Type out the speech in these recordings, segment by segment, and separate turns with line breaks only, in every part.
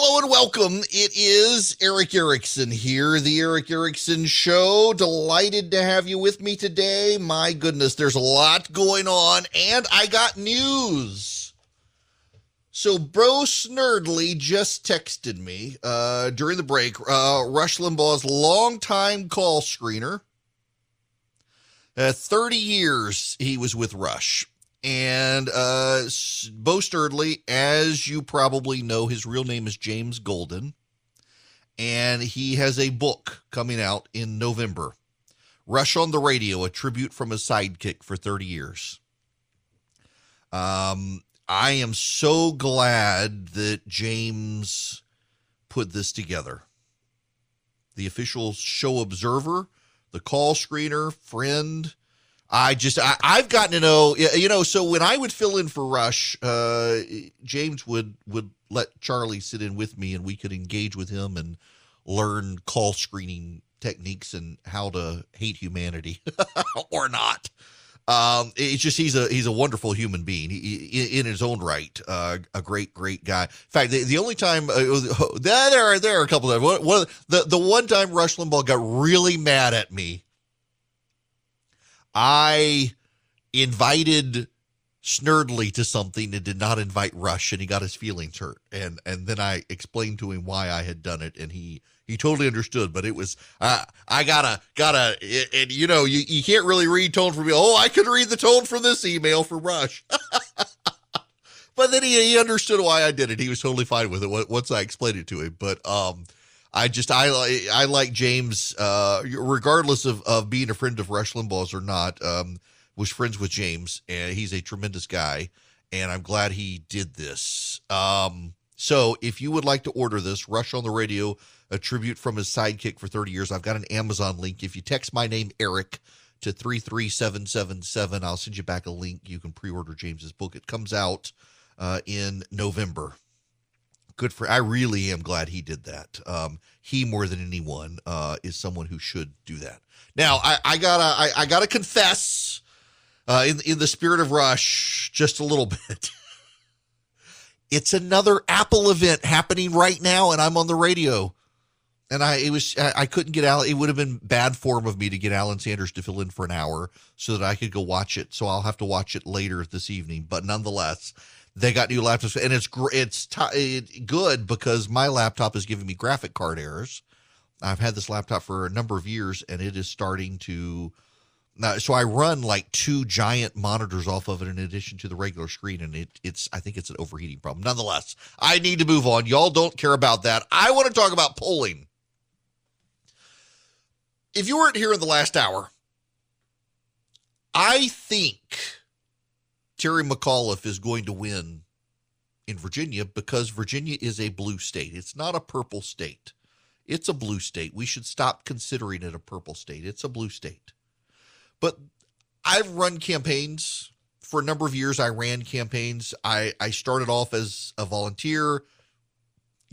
Hello and welcome. It is Erick Erickson here, the Erick Erickson Show. Delighted to have you with me today. My goodness, there's a lot going on, and I got news. So, Bo Snerdly just texted me uh, during the break. Uh, Rush Limbaugh's longtime call screener. Uh, 30 years he was with Rush. And uh, Bo Snerdly, as you probably know, his real name is James Golden. And he has a book coming out in November Rush on the Radio, a tribute from a sidekick for 30 years. Um, I am so glad that James put this together. The official show observer, the call screener, friend, I just I, have gotten to know you know so when I would fill in for Rush, uh, James would would let Charlie sit in with me and we could engage with him and learn call screening techniques and how to hate humanity or not. Um, it's just he's a he's a wonderful human being he, in his own right. Uh, a great great guy. In fact, the, the only time uh, there are there are a couple of one, one the the one time Rush Limbaugh got really mad at me I invited Snerdly to something and did not invite Rush, and he got his feelings hurt. And and then I explained to him why I had done it, and he he totally understood. But it was uh, I gotta gotta and you know you, you can't really read tone from me. Oh, I could read the tone from this email from Rush. but then he he understood why I did it. He was totally fine with it once I explained it to him. But um I just I I like James, uh, regardless of of being a friend of Rush Limbaugh's or not. Um, was friends with James, and he's a tremendous guy, and I'm glad he did this. Um, so if you would like to order this, Rush on the Radio, a tribute from his sidekick for 30 years, I've got an Amazon link. If you text my name Eric to 33777, I'll send you back a link. You can pre-order James's book. It comes out uh, in November good for. I really am glad he did that. Um, he more than anyone uh, is someone who should do that. Now, I, I gotta, I, I, gotta confess, uh, in in the spirit of Rush, just a little bit. it's another Apple event happening right now, and I'm on the radio. And I, it was, I, I couldn't get out. It would have been bad form of me to get Alan Sanders to fill in for an hour so that I could go watch it. So I'll have to watch it later this evening. But nonetheless, they got new laptops, and it's it's t- good because my laptop is giving me graphic card errors. I've had this laptop for a number of years, and it is starting to. Now, so I run like two giant monitors off of it in addition to the regular screen, and it, it's I think it's an overheating problem. Nonetheless, I need to move on. Y'all don't care about that. I want to talk about polling. If you weren't here in the last hour, I think Terry McAuliffe is going to win in Virginia because Virginia is a blue state. It's not a purple state. It's a blue state. We should stop considering it a purple state. It's a blue state. But I've run campaigns for a number of years. I ran campaigns. I, I started off as a volunteer,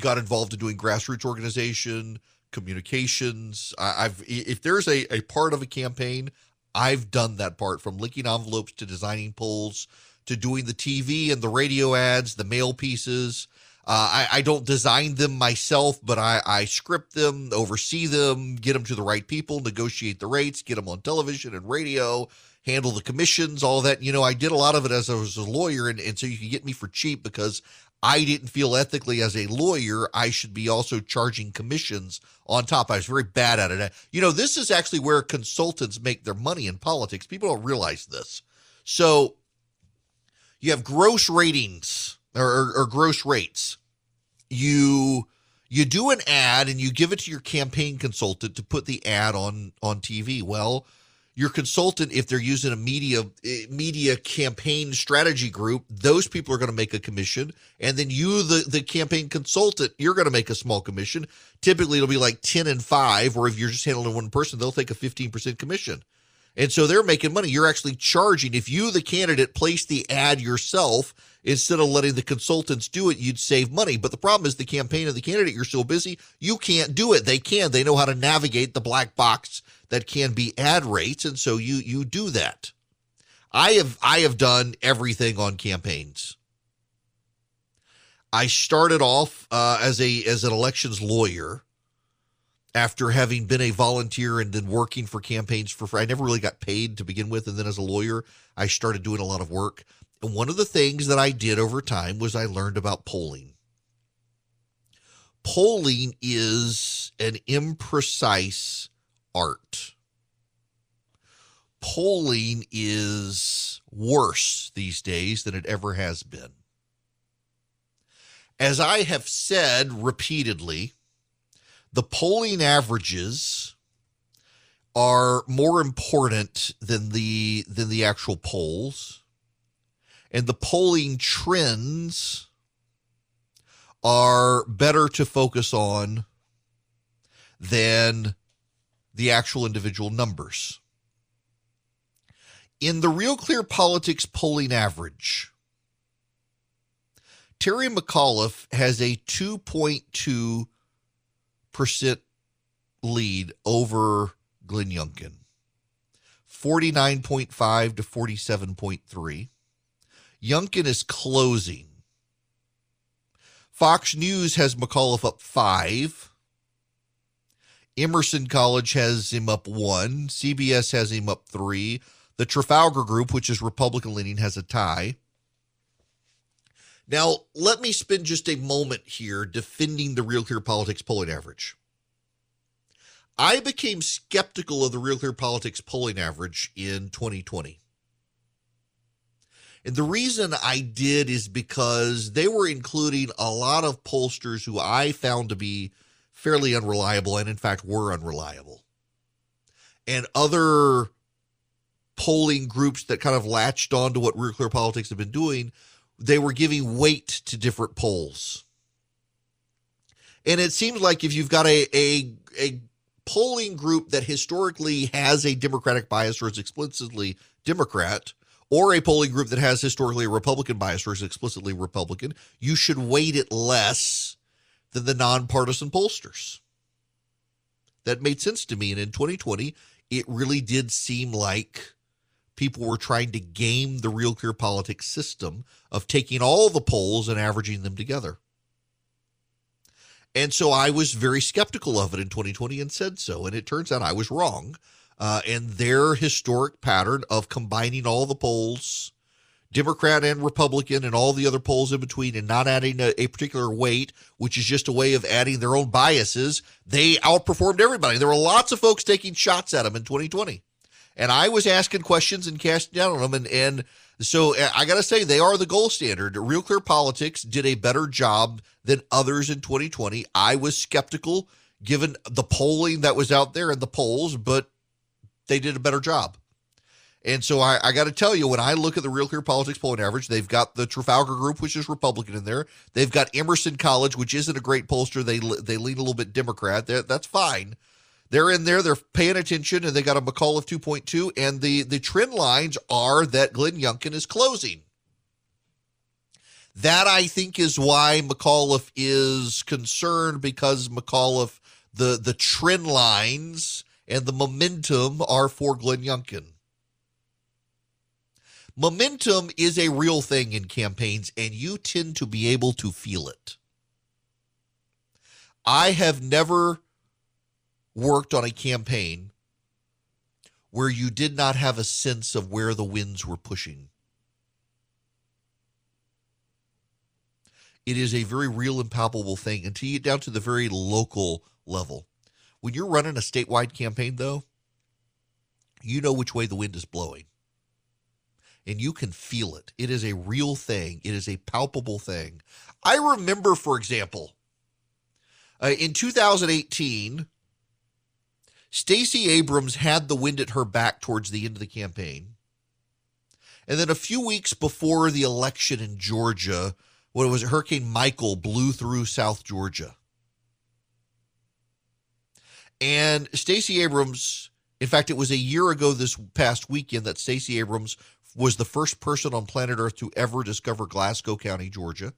got involved in doing grassroots organization, communications. I, have if there's a, a part of a campaign I've done that part from linking envelopes to designing polls to doing the TV and the radio ads, the mail pieces. Uh, I, I, don't design them myself, but I, I, script them, oversee them, get them to the right people, negotiate the rates, get them on television and radio, handle the commissions, all that. You know, I did a lot of it as I was a lawyer, and, and so you can get me for cheap because I didn't feel ethically as a lawyer, I should be also charging commissions on top. I was very bad at it. You know, this is actually where consultants make their money in politics. People don't realize this. So you have gross ratings or, or, or gross rates. You you do an ad and you give it to your campaign consultant to put the ad on on TV. Well, your consultant if they're using a media eh, media campaign strategy group those people are going to make a commission. And then you the the campaign consultant you're going to make a small commission. Typically it'll be like 10 and 5 or if you're just handling one person they'll take a 15% commission. And so they're making money. You're actually charging. If you the candidate place the ad yourself instead of letting the consultants do it you'd save money. But the problem is the campaign of the candidate you're so busy you can't do it. They can. They know how to navigate the black box that can be ad rates, and so you you do that. I have I have done everything on campaigns. I started off uh, as a as an elections lawyer after having been a volunteer and then working for campaigns for. I never really got paid to begin with, and then as a lawyer, I started doing a lot of work. And one of the things that I did over time was I learned about polling. Polling is an imprecise art. Polling is worse these days than it ever has been. As I have said repeatedly, the polling averages are more important than the than the actual polls and the polling trends are better to focus on than the actual individual numbers. In the Real Clear Politics polling average, Terry McAuliffe has a 2.2% lead over Glenn Youngkin, 49.5 to 47.3. Youngkin is closing. Fox News has McAuliffe up five. Emerson College has him up one. CBS has him up three. The Trafalgar Group, which is Republican leaning, has a tie. Now, let me spend just a moment here defending the Real Clear Politics polling average. I became skeptical of the Real Clear Politics polling average in 2020. And the reason I did is because they were including a lot of pollsters who I found to be fairly unreliable and, in fact, were unreliable. And other polling groups that kind of latched on to what Real Clear Politics had been doing they were giving weight to different polls. And it seems like if you've got a, a, a polling group that historically has a Democratic bias or is explicitly Democrat, or a polling group that has historically a Republican bias or is explicitly Republican, you should weight it less than the nonpartisan pollsters. That made sense to me. And in 2020, it really did seem like people were trying to game the Real Clear Politics system of taking all the polls and averaging them together. And so I was very skeptical of it in 2020 and said so. And it turns out I was wrong. Uh, and their historic pattern of combining all the polls, Democrat and Republican, and all the other polls in between, and not adding a, a particular weight, which is just a way of adding their own biases, they outperformed everybody. There were lots of folks taking shots at them in 2020 and I was asking questions and casting down on them. And, and so uh, I got to say, they are the gold standard. Real Clear Politics did a better job than others in 2020. I was skeptical given the polling that was out there and the polls, but they did a better job. And so I, I got to tell you, when I look at the Real Clear Politics polling average, they've got the Trafalgar Group, which is Republican, in there. They've got Emerson College, which isn't a great pollster. They they lean a little bit Democrat. They're, that's fine they're in there, they're paying attention, and they got a McAuliffe 2.2. And the, the trend lines are that Glenn Youngkin is closing. That I think is why McAuliffe is concerned because McAuliffe, the, the trend lines and the momentum are for Glenn Youngkin. Momentum is a real thing in campaigns, and you tend to be able to feel it. I have never worked on a campaign where you did not have a sense of where the winds were pushing. It is a very real and palpable thing until you get down to the very local level. When you're running a statewide campaign, though, you know which way the wind is blowing. And you can feel it. It is a real thing, it is a palpable thing. I remember, for example, uh, in 2018, Stacey Abrams had the wind at her back towards the end of the campaign. And then a few weeks before the election in Georgia, what was it, Hurricane Michael blew through South Georgia. And Stacey Abrams, in fact, it was a year ago this past weekend that Stacey Abrams was the first person on planet Earth to ever discover Glasgow County, Georgia.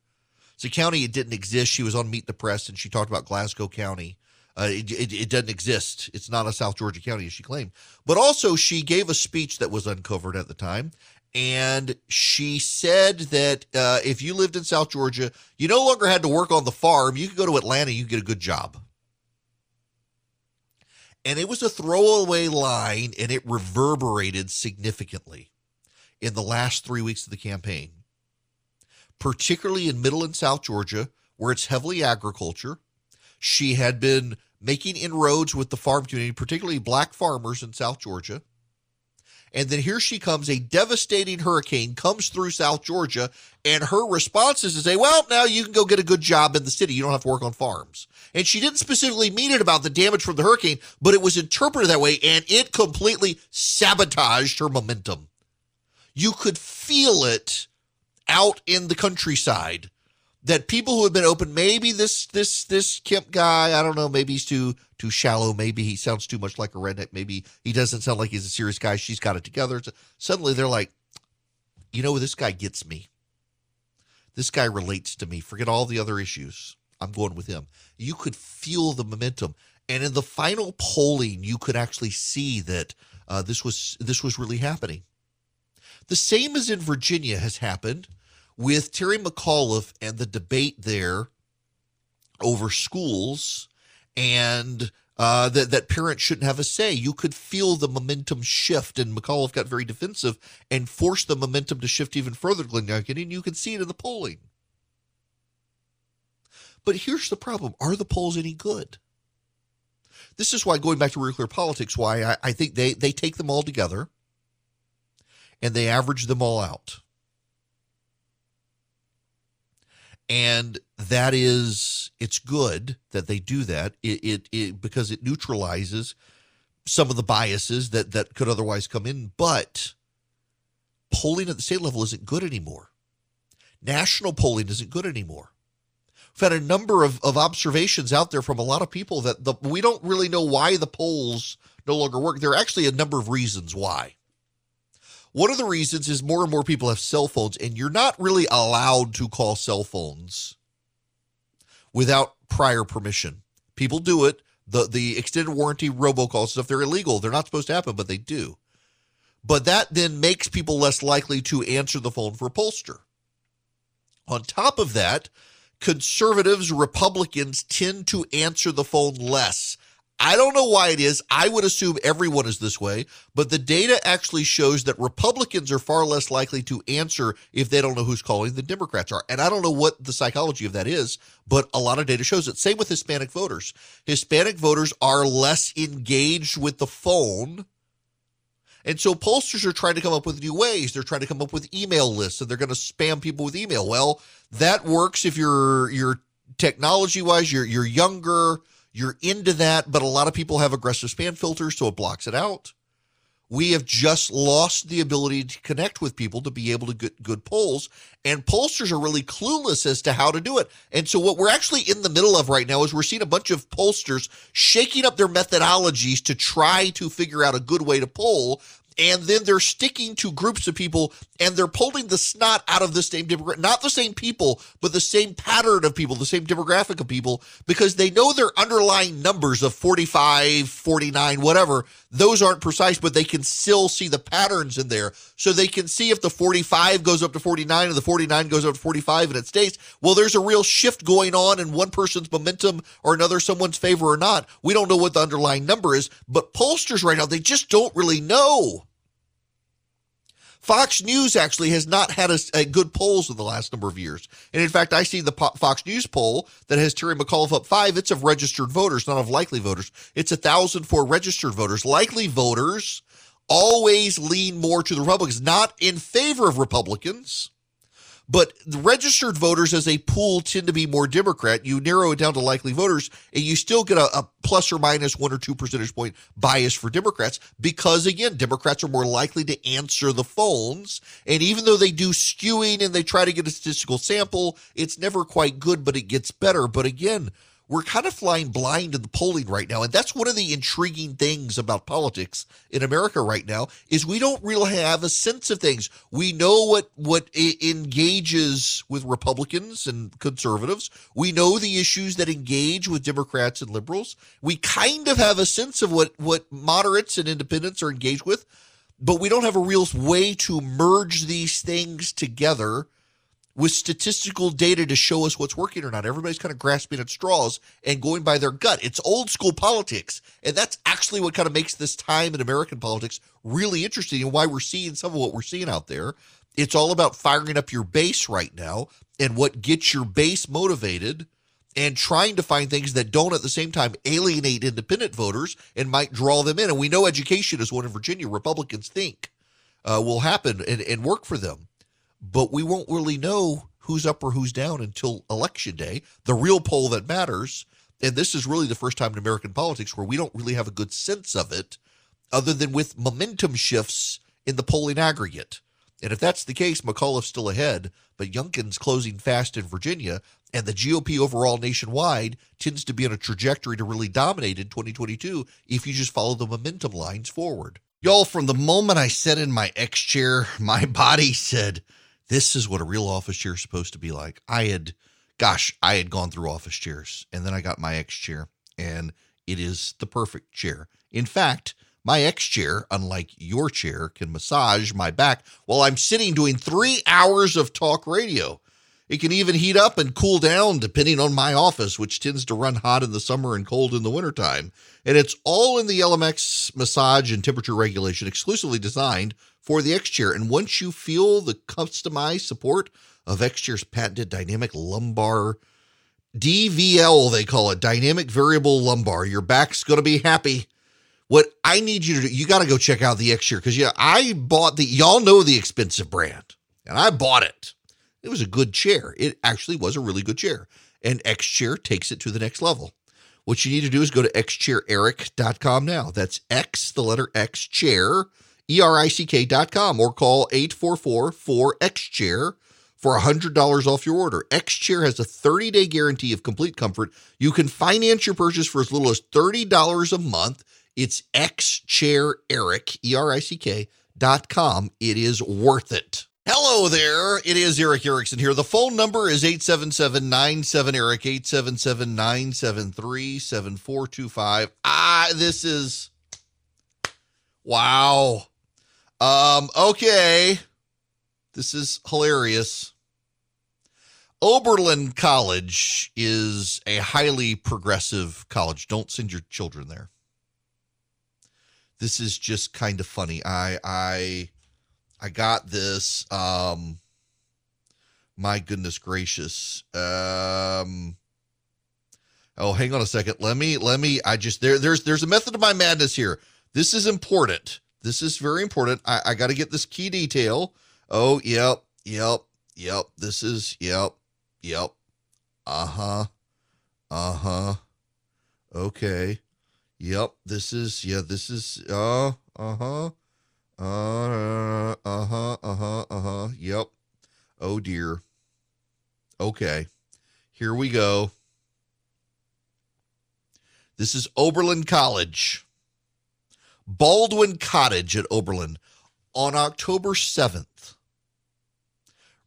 It's a county it didn't exist. She was on Meet the Press and she talked about Glasgow County uh, it, it, it, doesn't exist. It's not a South Georgia county, as she claimed. But also, she gave a speech that was uncovered at the time. and she said that uh, if you lived in South Georgia, you no longer had to work on the farm. You could go to Atlanta, you get a good job. And it was a throwaway line, and it reverberated significantly in the last three weeks of the campaign, particularly in Middle and South Georgia, where it's heavily agriculture. She had been making inroads with the farm community, particularly black farmers in South Georgia. And then here she comes, a devastating hurricane comes through South Georgia, and her response is to say, Well, now you can go get a good job in the city. You don't have to work on farms. And she didn't specifically mean it about the damage from the hurricane, but it was interpreted that way, and it completely sabotaged her momentum. You could feel it out in the countryside that people who have been open, maybe this this this Kemp guy, I don't know, maybe he's too too shallow, maybe he sounds too much like a redneck, maybe he doesn't sound like he's a serious guy. She's got it together. So suddenly they're like, you know, this guy gets me. This guy relates to me. Forget all the other issues. I'm going with him. You could feel the momentum, and in the final polling, you could actually see that uh, this was this was really happening. The same as in Virginia has happened with Terry McAuliffe and the debate there over schools and uh, that that parents shouldn't have a say. You could feel the momentum shift, and McAuliffe got very defensive and forced the momentum to shift even further, Glenn Youngkin, and you can see it in the polling. But here's the problem: Are the polls any good? This is why, going back to Real Clear Politics, why I, I think they they take them all together and they average them all out. and that is it's good that they do that. It, it, it, because it neutralizes some of the biases that that could otherwise come in but polling at the state level isn't good anymore. National polling isn't good anymore. We've had a number of, of observations out there from a lot of people that the, we don't really know why the polls no longer work. There are actually a number of reasons why one of the reasons is more and more people have cell phones, and you're not really allowed to call cell phones without prior permission. People do it. The the extended warranty robocall stuff, they're illegal. They're not supposed to happen, but they do. But that then makes people less likely to answer the phone for pollster. On top of that, conservatives, Republicans tend to answer the phone less. I don't know why it is. I would assume everyone is this way, but the data actually shows that Republicans are far less likely to answer if they don't know who's calling than Democrats are. And I don't know what the psychology of that is, but a lot of data shows it. Same with Hispanic voters. Hispanic voters are less engaged with the phone. And so pollsters are trying to come up with new ways. They're trying to come up with email lists and they're going to spam people with email. Well, that works if you're you're technology wise, you're you're younger you're into that, but a lot of people have aggressive spam filters, so it blocks it out. We have just lost the ability to connect with people to be able to get good polls. And pollsters are really clueless as to how to do it. And so, what we're actually in the middle of right now is we're seeing a bunch of pollsters shaking up their methodologies to try to figure out a good way to poll and then they're sticking to groups of people and they're pulling the snot out of the same demographic, not the same people, but the same pattern of people, the same demographic of people, because they know their underlying numbers of 45, 49, whatever. Those aren't precise, but they can still see the patterns in there. So they can see if the 45 goes up to 49 and the 49 goes up to 45 and it stays. Well, there's a real shift going on in one person's momentum or another someone's favor or not. We don't know what the underlying number is, but pollsters right now, they just don't really know. Fox News actually has not had a, a, good polls in the last number of years. And in fact, I see the Fox News poll that has Terry McAuliffe up five. It's of registered voters, not of likely voters. It's a thousand for registered voters. Likely voters always lean more to the Republicans, not in favor of Republicans but registered voters as a pool tend to be more Democrat. You narrow it down to likely voters, and you still get a, a plus or minus one or two percentage point bias for Democrats because, again, Democrats are more likely to answer the phones. And even though they do skewing and they try to get a statistical sample, it's never quite good, but it gets better. But again, we're kind of flying blind in the polling right now and that's one of the intriguing things about politics in america right now is we don't really have a sense of things. We know what what engages with republicans and conservatives. We know the issues that engage with democrats and liberals. We kind of have a sense of what what moderates and independents are engaged with but we don't have a real way to merge these things together with statistical data to show us what's working or not. Everybody's kind of grasping at straws and going by their gut. It's old school politics. And that's actually what kind of makes this time in American politics really interesting and why we're seeing some of what we're seeing out there. It's all about firing up your base right now and what gets your base motivated and trying to find things that don't at the same time alienate independent voters and might draw them in. And we know education is what in Virginia Republicans think uh, will happen and, and work for them but we won't really know who's up or who's down until election day, the real poll that matters. And this is really the first time in American politics where we don't really have a good sense of it, other than with momentum shifts in the polling aggregate. And if that's the case, McAuliffe's still ahead, but Youngkin's closing fast in Virginia, and the GOP overall nationwide tends to be on a trajectory to really dominate in 2022 if you just follow the momentum lines forward. Y'all, from the moment I sat in my X chair, my body said, this is what a real office chair is supposed to be like. I had, gosh, I had gone through office chairs and then I got my X chair and it is the perfect chair. In fact, my X chair, unlike your chair, can massage my back while I'm sitting doing three hours of talk radio. It can even heat up and cool down depending on my office, which tends to run hot in the summer and cold in the wintertime. And it's all in the ELEMAX massage and temperature regulation, exclusively designed for the X Chair. And once you feel the customized support of X Chair's patented dynamic lumbar DVL, they call it dynamic variable lumbar, your back's going to be happy. What I need you to do, you got to go check out the X Chair because yeah, I bought the, y'all know the expensive brand, and I bought it. It was a good chair. It actually was a really good chair. And X Chair takes it to the next level. What you need to do is go to xchairerick.com now. That's X, the letter X, chair erick.com or call 844-4XChair for $100 off your order. X Chair has a 30-day guarantee of complete comfort. You can finance your purchase for as little as $30 a month. It's xchairerick, E-R-I-C-K, dot com. It is worth it. Hello there. It is Erick Erickson here. The phone number is 877-97-ERIC, 877-973-7425. Ah, this is... Wow. Um, okay. This is hilarious. Oberlin College is a highly progressive college. Don't send your children there. This is just kind of funny. I I I got this um my goodness gracious. Um Oh, hang on a second. Let me let me I just there there's there's a method of my madness here. This is important. This is very important. I, I got to get this key detail. Oh, yep, yep, yep. This is, yep, yep. Uh huh. Uh huh. Okay. Yep. This is, yeah, this is, uh, uh huh. Uh, uh huh, uh huh, uh huh. Yep. Oh dear. Okay. Here we go. This is Oberlin College. Baldwin Cottage at Oberlin on October 7th.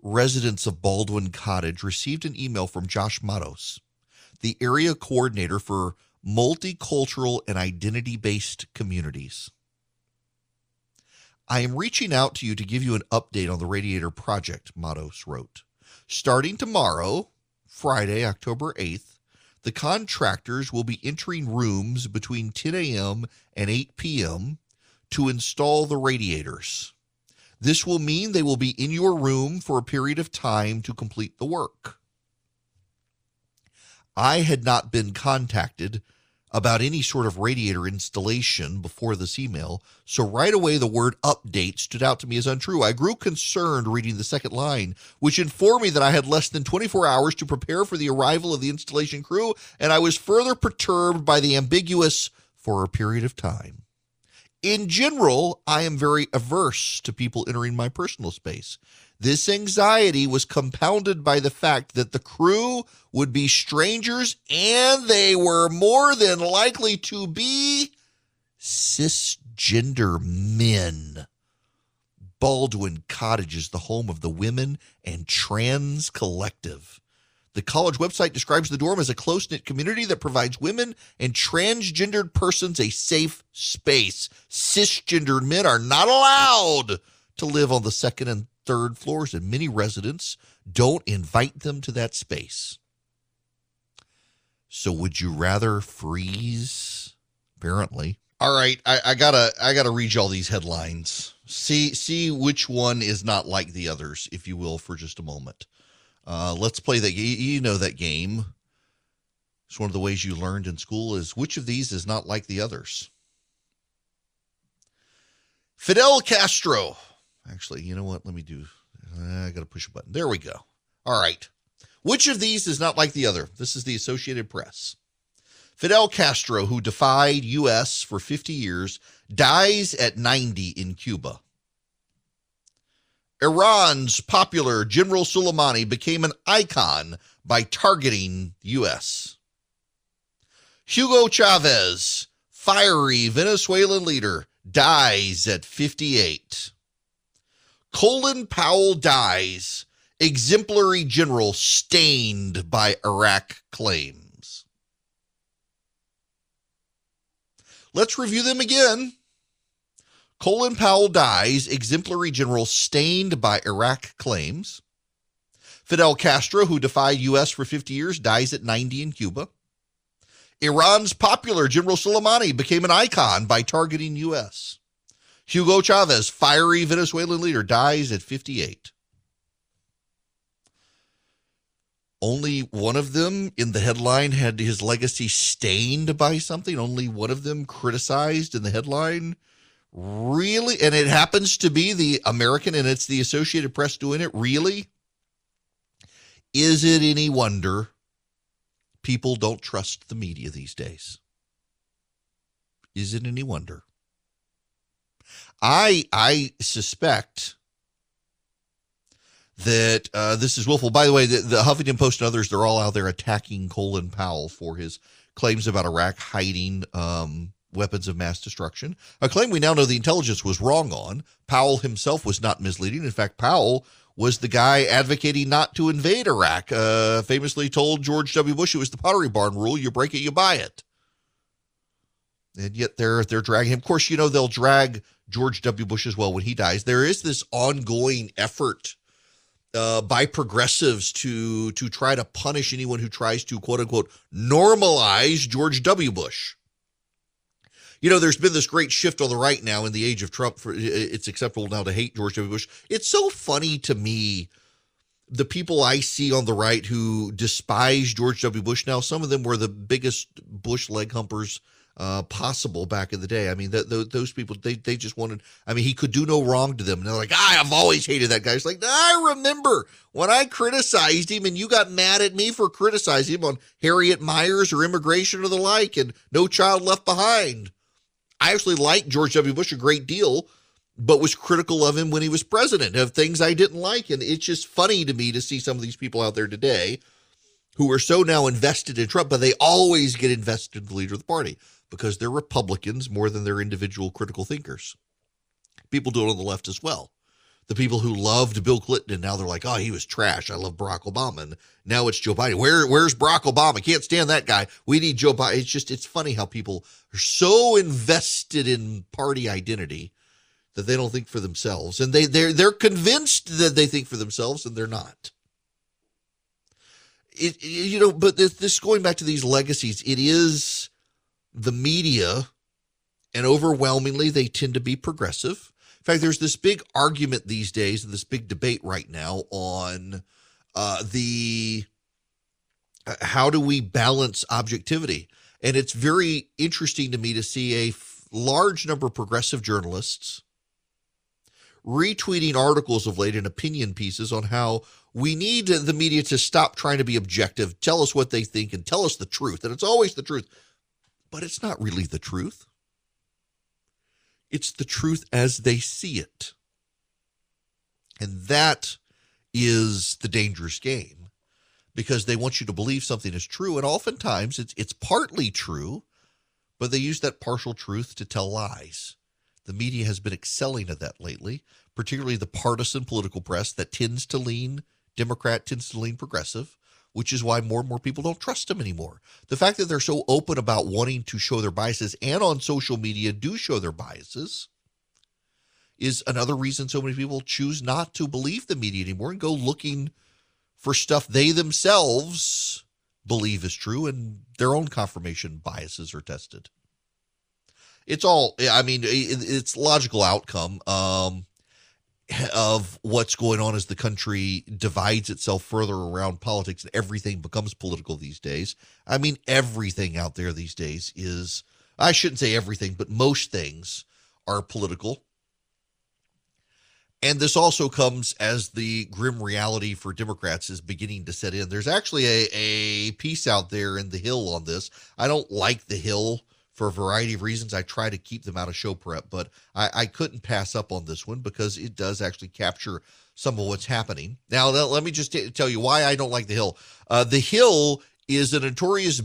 Residents of Baldwin Cottage received an email from Josh Matos, the area coordinator for multicultural and identity based communities. I am reaching out to you to give you an update on the Radiator Project, Matos wrote. Starting tomorrow, Friday, October 8th, the contractors will be entering rooms between 10 a.m. and 8 p.m. to install the radiators. This will mean they will be in your room for a period of time to complete the work. I had not been contacted about any sort of radiator installation before this email, so right away the word update stood out to me as untrue. I grew concerned reading the second line, which informed me that I had less than 24 hours to prepare for the arrival of the installation crew, and I was further perturbed by the ambiguous for a period of time. In general, I am very averse to people entering my personal space. This anxiety was compounded by the fact that the crew would be strangers and they were more than likely to be cisgender men. Baldwin Cottage is the home of the Women and Trans Collective. The college website describes the dorm as a close knit community that provides women and transgendered persons a safe space. Cisgendered men are not allowed to live on the second and third floors, and many residents don't invite them to that space. So, would you rather freeze? Apparently. All right, I, I gotta I gotta read you all these headlines. See see which one is not like the others, if you will, for just a moment. Uh, let's play that. You, you know that game. It's one of the ways you learned in school is which of these is not like the others. Fidel Castro. Actually, you know what? Let me do. Uh, I got to push a button. There we go. All right. Which of these is not like the other? This is the Associated Press. Fidel Castro, who defied U.S. for 50 years, dies at 90 in Cuba. Iran's popular General Soleimani became an icon by targeting U.S. Hugo Chavez, fiery Venezuelan leader, dies at 58. Colin Powell dies, exemplary general stained by Iraq claims. Let's review them again. Colin Powell dies, exemplary general stained by Iraq claims. Fidel Castro, who defied U.S. for 50 years, dies at 90 in Cuba. Iran's popular General Soleimani became an icon by targeting U.S. Hugo Chavez, fiery Venezuelan leader, dies at 58. Only one of them in the headline had his legacy stained by something. Only one of them criticized in the headline Really? And it happens to be the American and it's the Associated Press doing it? Really? Is it any wonder people don't trust the media these days? Is it any wonder? I I suspect that uh, this is willful. By the way, the, the Huffington Post and others, they're all out there attacking Colin Powell for his claims about Iraq hiding um, weapons of mass destruction, a claim we now know the intelligence was wrong on. Powell himself was not misleading. In fact, Powell was the guy advocating not to invade Iraq, uh, famously told George W. Bush it was the Pottery Barn rule you break it, you buy it. And yet they're they're dragging him. Of course, you know they'll drag George W. Bush as well when he dies. There is this ongoing effort uh, by progressives to to try to punish anyone who tries to quote unquote normalize George W. Bush you know, there's been this great shift on the right now in the age of Trump. For it's acceptable now to hate George W. Bush. It's so funny to me. The people I see on the right who despise George W. Bush now, some of them were the biggest Bush leg humpers uh, possible back in the day. I mean, those people, they, they just wanted, I mean, he could do no wrong to them. And they're like, ah, I've always hated that guy. It's like, I remember when I criticized him and you got mad at me for criticizing him on Harriet Miers or immigration or the like and No Child Left Behind. I actually liked George W. Bush a great deal, but was critical of him when he was president of things I didn't like. And it's just funny to me to see some of these people out there today who are so now invested in Trump, but they always get invested in the leader of the party because they're Republicans more than they're individual critical thinkers. People do it on the left as well the people who loved Bill Clinton and now they're like, oh, he was trash. I love Barack Obama. And now it's Joe Biden. Where where's Barack Obama? Can't stand that guy. We need Joe Biden. It's just it's funny how people are so invested in party identity that they don't think for themselves. And they they're they're convinced that they think for themselves and they're not. It, you know, but this, this going back to these legacies, it is the media, and overwhelmingly they tend to be progressive. In fact, there's this big argument these days, and this big debate right now on uh, the uh, how do we balance objectivity, and it's very interesting to me to see a f- large number of progressive journalists retweeting articles of late and opinion pieces on how we need the media to stop trying to be objective, tell us what they think, and tell us the truth. And it's always the truth, but it's not really the truth. It's the truth as they see it. And that is the dangerous game because they want you to believe something is true. And oftentimes it's, it's partly true, but they use that partial truth to tell lies. The media has been excelling at that lately, particularly the partisan political press that tends to lean Democrat, tends to lean progressive. Which is why more and more people don't trust them anymore. The fact that they're so open about wanting to show their biases and on social media do show their biases is another reason so many people choose not to believe the media anymore and go looking for stuff they themselves believe is true and their own confirmation biases are tested. It's all, I mean, it's logical outcome. Um, of what's going on as the country divides itself further around politics and everything becomes political these days. I mean, everything out there these days is, I shouldn't say everything, but most things are political. And this also comes as the grim reality for Democrats is beginning to set in. There's actually a, a piece out there in The Hill on this. I don't like The Hill for a variety of reasons. I try to keep them out of show prep, but I, I couldn't pass up on this one because it does actually capture some of what's happening. Now, let me just t- tell you why I don't like The Hill. Uh, the Hill is a notorious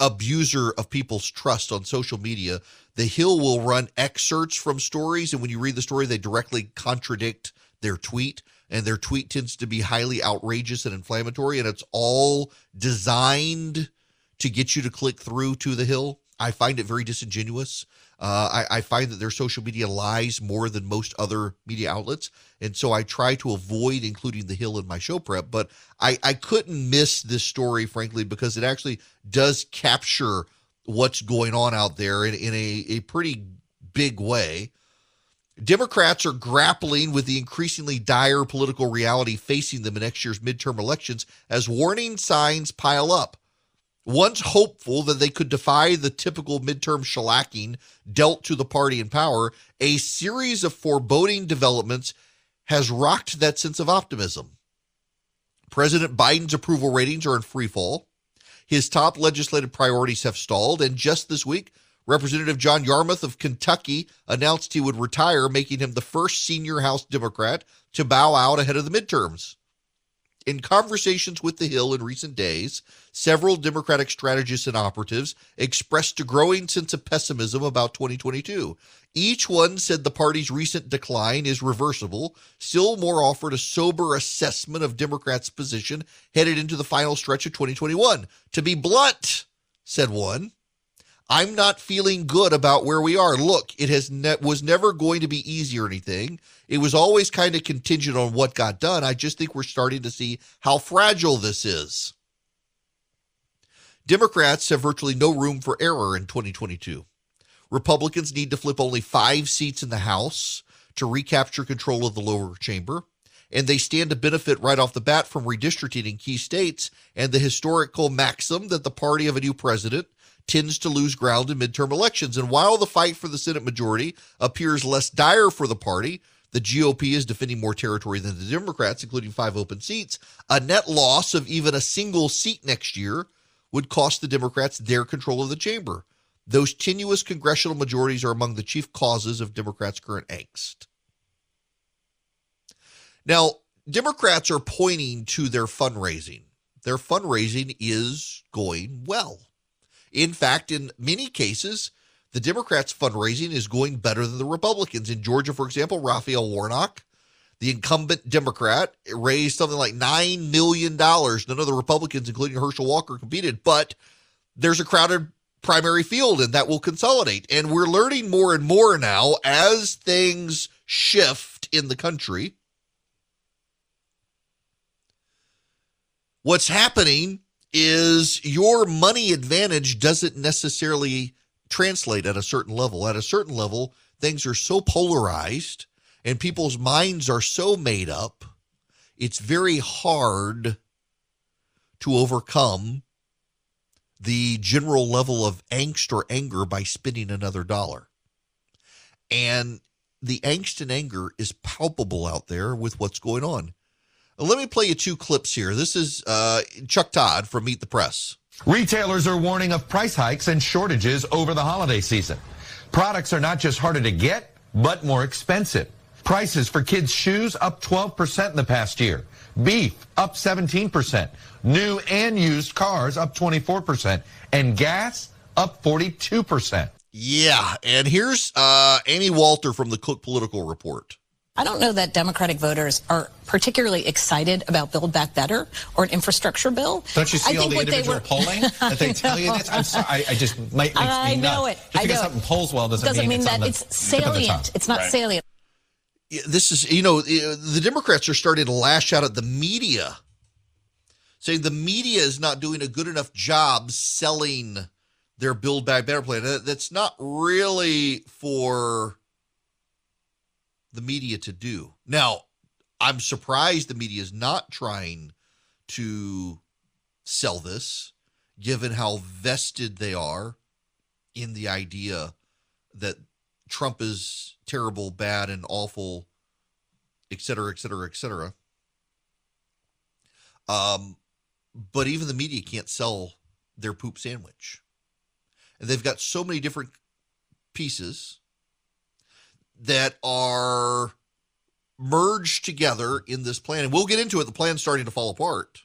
abuser of people's trust on social media. The Hill will run excerpts from stories, and when you read the story, they directly contradict their tweet and their tweet tends to be highly outrageous and inflammatory and it's all designed to get you to click through to the hill I find it very disingenuous. Uh, I, I, find that their social media lies more than most other media outlets. And so I try to avoid including The Hill in my show prep. But I, I couldn't miss this story, frankly, because it actually does capture what's going on out there in, in a, a pretty big way. Democrats are grappling with the increasingly dire political reality facing them in next year's midterm elections as warning signs pile up. Once hopeful that they could defy the typical midterm shellacking dealt to the party in power, a series of foreboding developments has rocked that sense of optimism. President Biden's approval ratings are in free fall. His top legislative priorities have stalled, and just this week, Representative John Yarmuth of Kentucky announced he would retire, making him the first senior House Democrat to bow out ahead of the midterms. In conversations with The Hill in recent days, several Democratic strategists and operatives expressed a growing sense of pessimism about 2022. Each one said the party's recent decline is reversible. Still more offered a sober assessment of Democrats' position headed into the final stretch of 2021. To be blunt, said one, I'm not feeling good about where we are. Look, it has ne- was never going to be easy or anything. It was always kind of contingent on what got done. I just think we're starting to see how fragile this is. Democrats have virtually no room for error in 2022. Republicans need to flip only 5 seats in the House to recapture control of the lower chamber and they stand to benefit right off the bat from redistricting in key states and the historical maxim that the party of a new president tends to lose ground in midterm elections. And while the fight for the Senate majority appears less dire for the party, the GOP is defending more territory than the Democrats, including five open seats. A net loss of even a single seat next year would cost the Democrats their control of the chamber. Those tenuous congressional majorities are among the chief causes of Democrats' current angst. Now, Democrats are pointing to their fundraising. Their fundraising is going well. In fact, in many cases, the Democrats' fundraising is going better than the Republicans. In Georgia, for example, Raphael Warnock, the incumbent Democrat, raised something like $9 million. None of the Republicans, including Herschel Walker, competed, but there's a crowded primary field and that will consolidate. And we're learning more and more now as things shift in the country. What's happening is your money advantage doesn't necessarily translate at a certain level. At a certain level, things are so polarized and people's minds are so made up, it's very hard to overcome the general level of angst or anger by spending another dollar. And the angst and anger is palpable out there with what's going on. Let me play you two clips here. This is uh, Chuck Todd from Meet the Press.
Retailers are warning of price hikes and shortages over the holiday season. Products are not just harder to get, but more expensive. Prices for kids' shoes up 12% in the past year. Beef up 17%. New and used cars up 24%. And gas up 42%.
Yeah. And here's uh, Amy Walter from the Cook Political Report.
I don't know that Democratic voters are particularly excited about Build Back Better or an infrastructure bill.
Don't you see all the individual were... polling that they tell you this? I'm sorry, I, I just might makes
I
me
know it.
Just because something polls well doesn't,
doesn't
mean,
mean that it's, it's salient. It's not right. salient.
This is, you know, the Democrats are starting to lash out at the media, saying the media is not doing a good enough job selling their Build Back Better plan. That's not really for the media to do. Now, I'm surprised the media is not trying to sell this, given how vested they are in the idea that Trump is terrible, bad, and awful, et cetera, et cetera, et cetera. Um, but even the media can't sell their poop sandwich. And they've got so many different pieces that are merged together in this plan. And we'll get into it. The plan's starting to fall apart.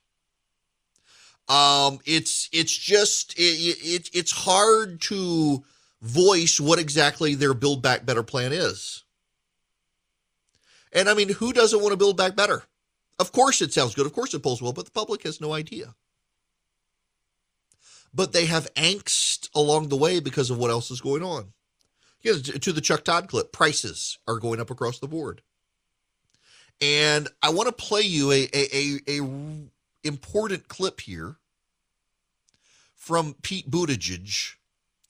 Um, it's it's just it, it it's hard to voice what exactly their build back better plan is. And I mean, who doesn't want to build back better? Of course it sounds good. Of course it pulls well, but the public has no idea. But they have angst along the way because of what else is going on. Yeah, to the Chuck Todd clip, prices are going up across the board. And I want to play you a, a, a, a important clip here from Pete Buttigieg.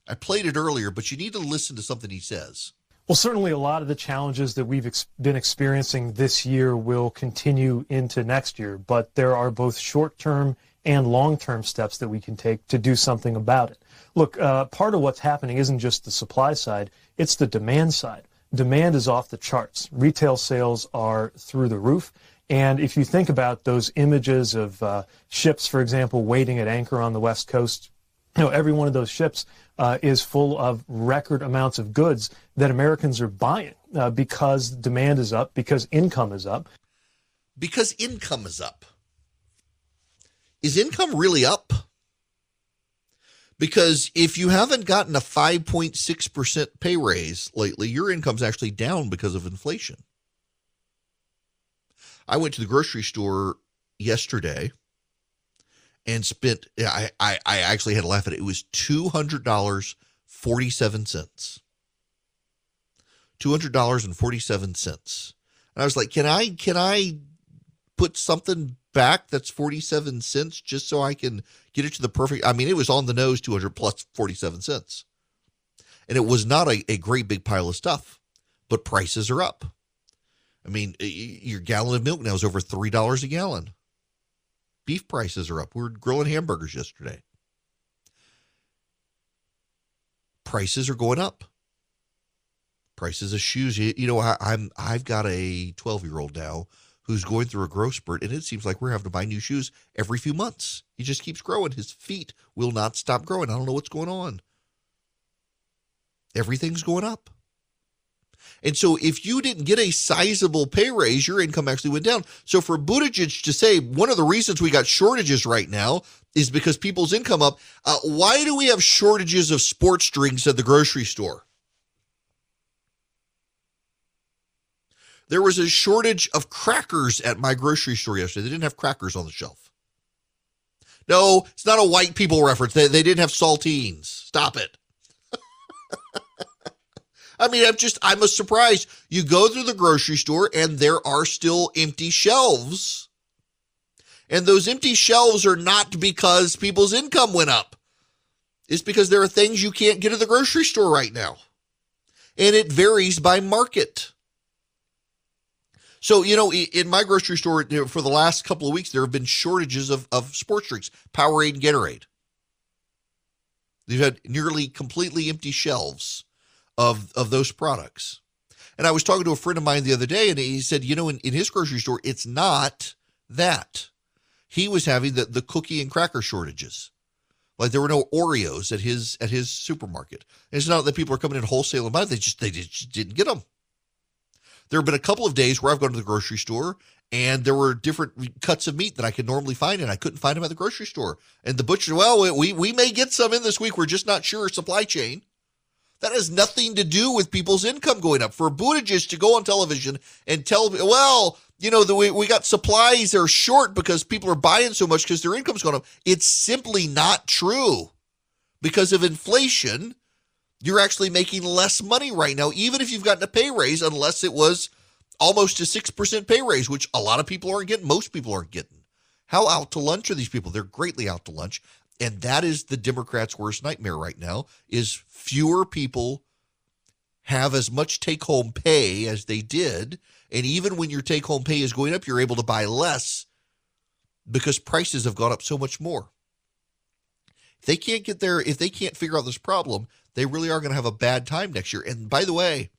I played it earlier, but you need to listen to something he says.
Well, certainly a lot of the challenges that we've ex- been experiencing this year will continue into next year, but there are both short term and long term steps that we can take to do something about it. Look, uh, part of what's happening isn't just the supply side, it's the demand side. Demand is off the charts. Retail sales are through the roof. And if you think about those images of uh, ships, for example, waiting at anchor on the West Coast, you know, every one of those ships uh, is full of record amounts of goods that Americans are buying uh, because demand is up, because income is up.
Because income is up. Is income really up? Because if you haven't gotten a 5.6% pay raise lately, your income's actually down because of inflation. I went to the grocery store yesterday and spent, I, I, I actually had to laugh at it. It was $200.47. $200.47. And I was like, can I, can I put something back that's 47 cents just so I can get it to the perfect. I mean, it was on the nose 200 plus 47 cents. And it was not a, a great big pile of stuff, but prices are up. I mean, your gallon of milk now is over $3 a gallon. Beef prices are up. We were grilling hamburgers yesterday. Prices are going up. Prices of shoes. You, you know, I, I'm I've got a 12 year old now who's going through a growth spurt, and it seems like we're having to buy new shoes every few months. He just keeps growing. His feet will not stop growing. I don't know what's going on. Everything's going up. And so if you didn't get a sizable pay raise, your income actually went down. So for Buttigieg to say one of the reasons we got shortages right now is because people's income up. Uh, why do we have shortages of sports drinks at the grocery store? There was a shortage of crackers at my grocery store yesterday. They didn't have crackers on the shelf. No, it's not a white people reference. They, they didn't have saltines. Stop it. I mean, I'm just, I'm a surprise. You go through the grocery store and there are still empty shelves. And those empty shelves are not because people's income went up. It's because there are things you can't get at the grocery store right now. And it varies by market. So, you know, in my grocery store for the last couple of weeks, there have been shortages of, of sports drinks, Powerade and Gatorade. They've had nearly completely empty shelves of, of those products. And I was talking to a friend of mine the other day, and he said, you know, in, in his grocery store, it's not that. He was having the, the cookie and cracker shortages. Like there were no Oreos at his at his supermarket. And it's not that people are coming in wholesale and buying; they just they just didn't get them. There have been a couple of days where I've gone to the grocery store and there were different cuts of meat that I could normally find and I couldn't find them at the grocery store. And the butcher, well, we we may get some in this week. We're just not sure supply chain. That has nothing to do with people's income going up. For Buttigieg to go on television and tell, well, you know, the way we got supplies are short because people are buying so much because their income's going up. It's simply not true. Because of inflation, you're actually making less money right now, even if you've gotten a pay raise, unless it was almost a 6% pay raise, which a lot of people aren't getting, most people aren't getting. How out to lunch are these people? They're greatly out to lunch. And that is the Democrats' worst nightmare right now is fewer people have as much take home pay as they did. And even when your take home pay is going up, you're able to buy less because prices have gone up so much more. If they can't get there, if they can't figure out this problem, they really are going to have a bad time next year. And by the way,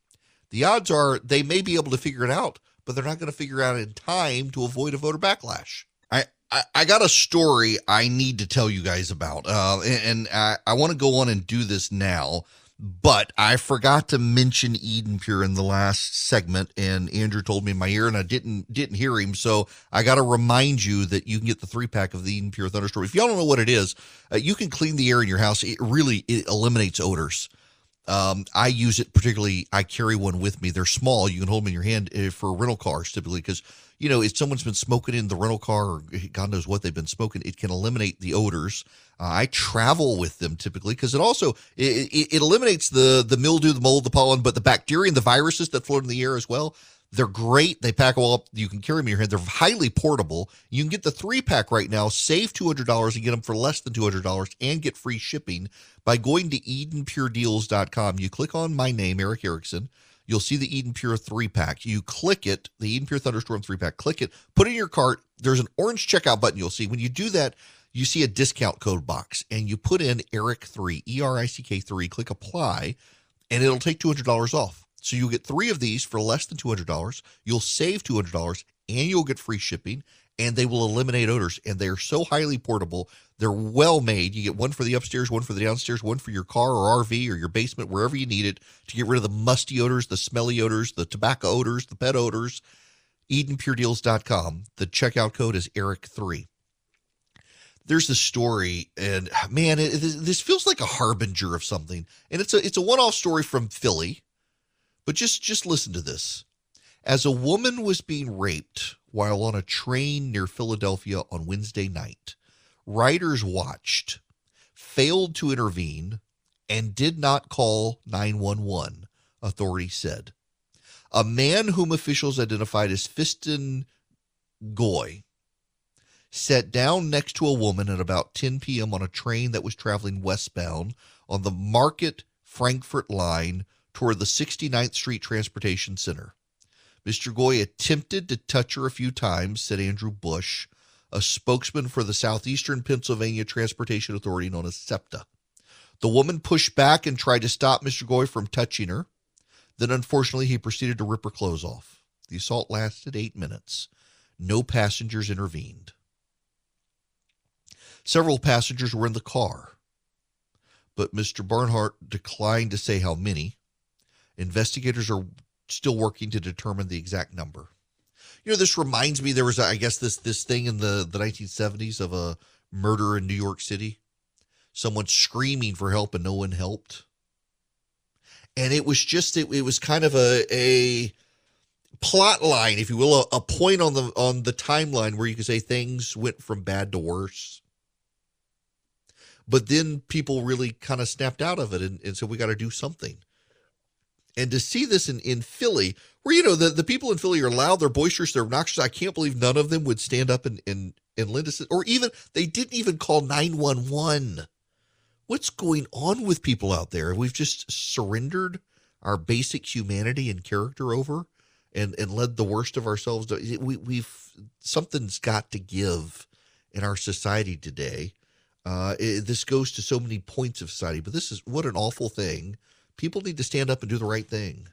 the odds are they may be able to figure it out, but they're not going to figure it out in time to avoid a voter backlash. I, I, I got a story I need to tell you guys about, uh, and, and I, I want to go on and do this now but I forgot to mention Eden Pure in the last segment, and Andrew told me in my ear, and I didn't didn't hear him. So I got to remind you that you can get the three pack of the Eden Pure Thunderstorm. If y'all don't know what it is, uh, you can clean the air in your house. It really it eliminates odors. Um, I use it particularly. I carry one with me. They're small. You can hold them in your hand uh, for rental cars typically because you know if someone's been smoking in the rental car or God knows what they've been smoking, it can eliminate the odors. Uh, I travel with them typically because it also it, it eliminates the the mildew, the mold, the pollen, but the bacteria and the viruses that float in the air as well. They're great. They pack all up. You can carry them in your hand. They're highly portable. You can get the three pack right now, save $200 and get them for less than $200 and get free shipping by going to EdenPureDeals.com. You click on my name, Erick Erickson. You'll see the Eden Pure three pack. You click it, the Eden Pure Thunderstorm three pack, click it, put it in your cart. There's an orange checkout button you'll see. When you do that, you see a discount code box and you put in ERICK3, E R I C K 3, click apply, and it'll take $200 off. So you'll get three of these for less than $200. You'll save $200 and you'll get free shipping and they will eliminate odors. And they are so highly portable. They're well made. You get one for the upstairs, one for the downstairs, one for your car or RV or your basement, wherever you need it to get rid of the musty odors, the smelly odors, the tobacco odors, the pet odors. EdenPureDeals.com. The checkout code is Erick3. there's the story and man it, this feels like a harbinger of something and it's a it's a one-off story from philly but just just listen to this as a woman was being raped while on a train near philadelphia on wednesday night riders watched failed to intervene and did not call 911 authorities said a man whom officials identified as Fiston Ngoy sat down next to a woman at about 10 p.m. on a train that was traveling westbound on the Market Frankford line toward the 69th Street Transportation Center. Mr. Ngoy attempted to touch her a few times, said Andrew Busch, a spokesman for the Southeastern Pennsylvania Transportation Authority known as SEPTA. The woman pushed back and tried to stop Mr. Ngoy from touching her. Then, unfortunately, he proceeded to rip her clothes off. The assault lasted eight minutes. No passengers intervened. Several passengers were in the car, but Mr. Barnhart declined to say how many. Investigators are still working to determine the exact number. You know, this reminds me there was, I guess, this this thing in the, the 1970s of a murder in New York City. Someone screaming for help and no one helped. And it was just it, it was kind of a a plot line, if you will, a, a point on the on the timeline where you could say things went from bad to worse but then people really kind of snapped out of it and, and said we got to do something and to see this in, in philly where you know the, the people in philly are loud they're boisterous they're obnoxious. I can't believe none of them would stand up and and, and lend us or even they didn't even call 911 what's going on with people out there? We've just surrendered our basic humanity and character over and and led the worst of ourselves to, we, we've something's got to give in our society today. Uh, it, this goes to so many points of society, but this is what an awful thing. People need to stand up and do the right thing.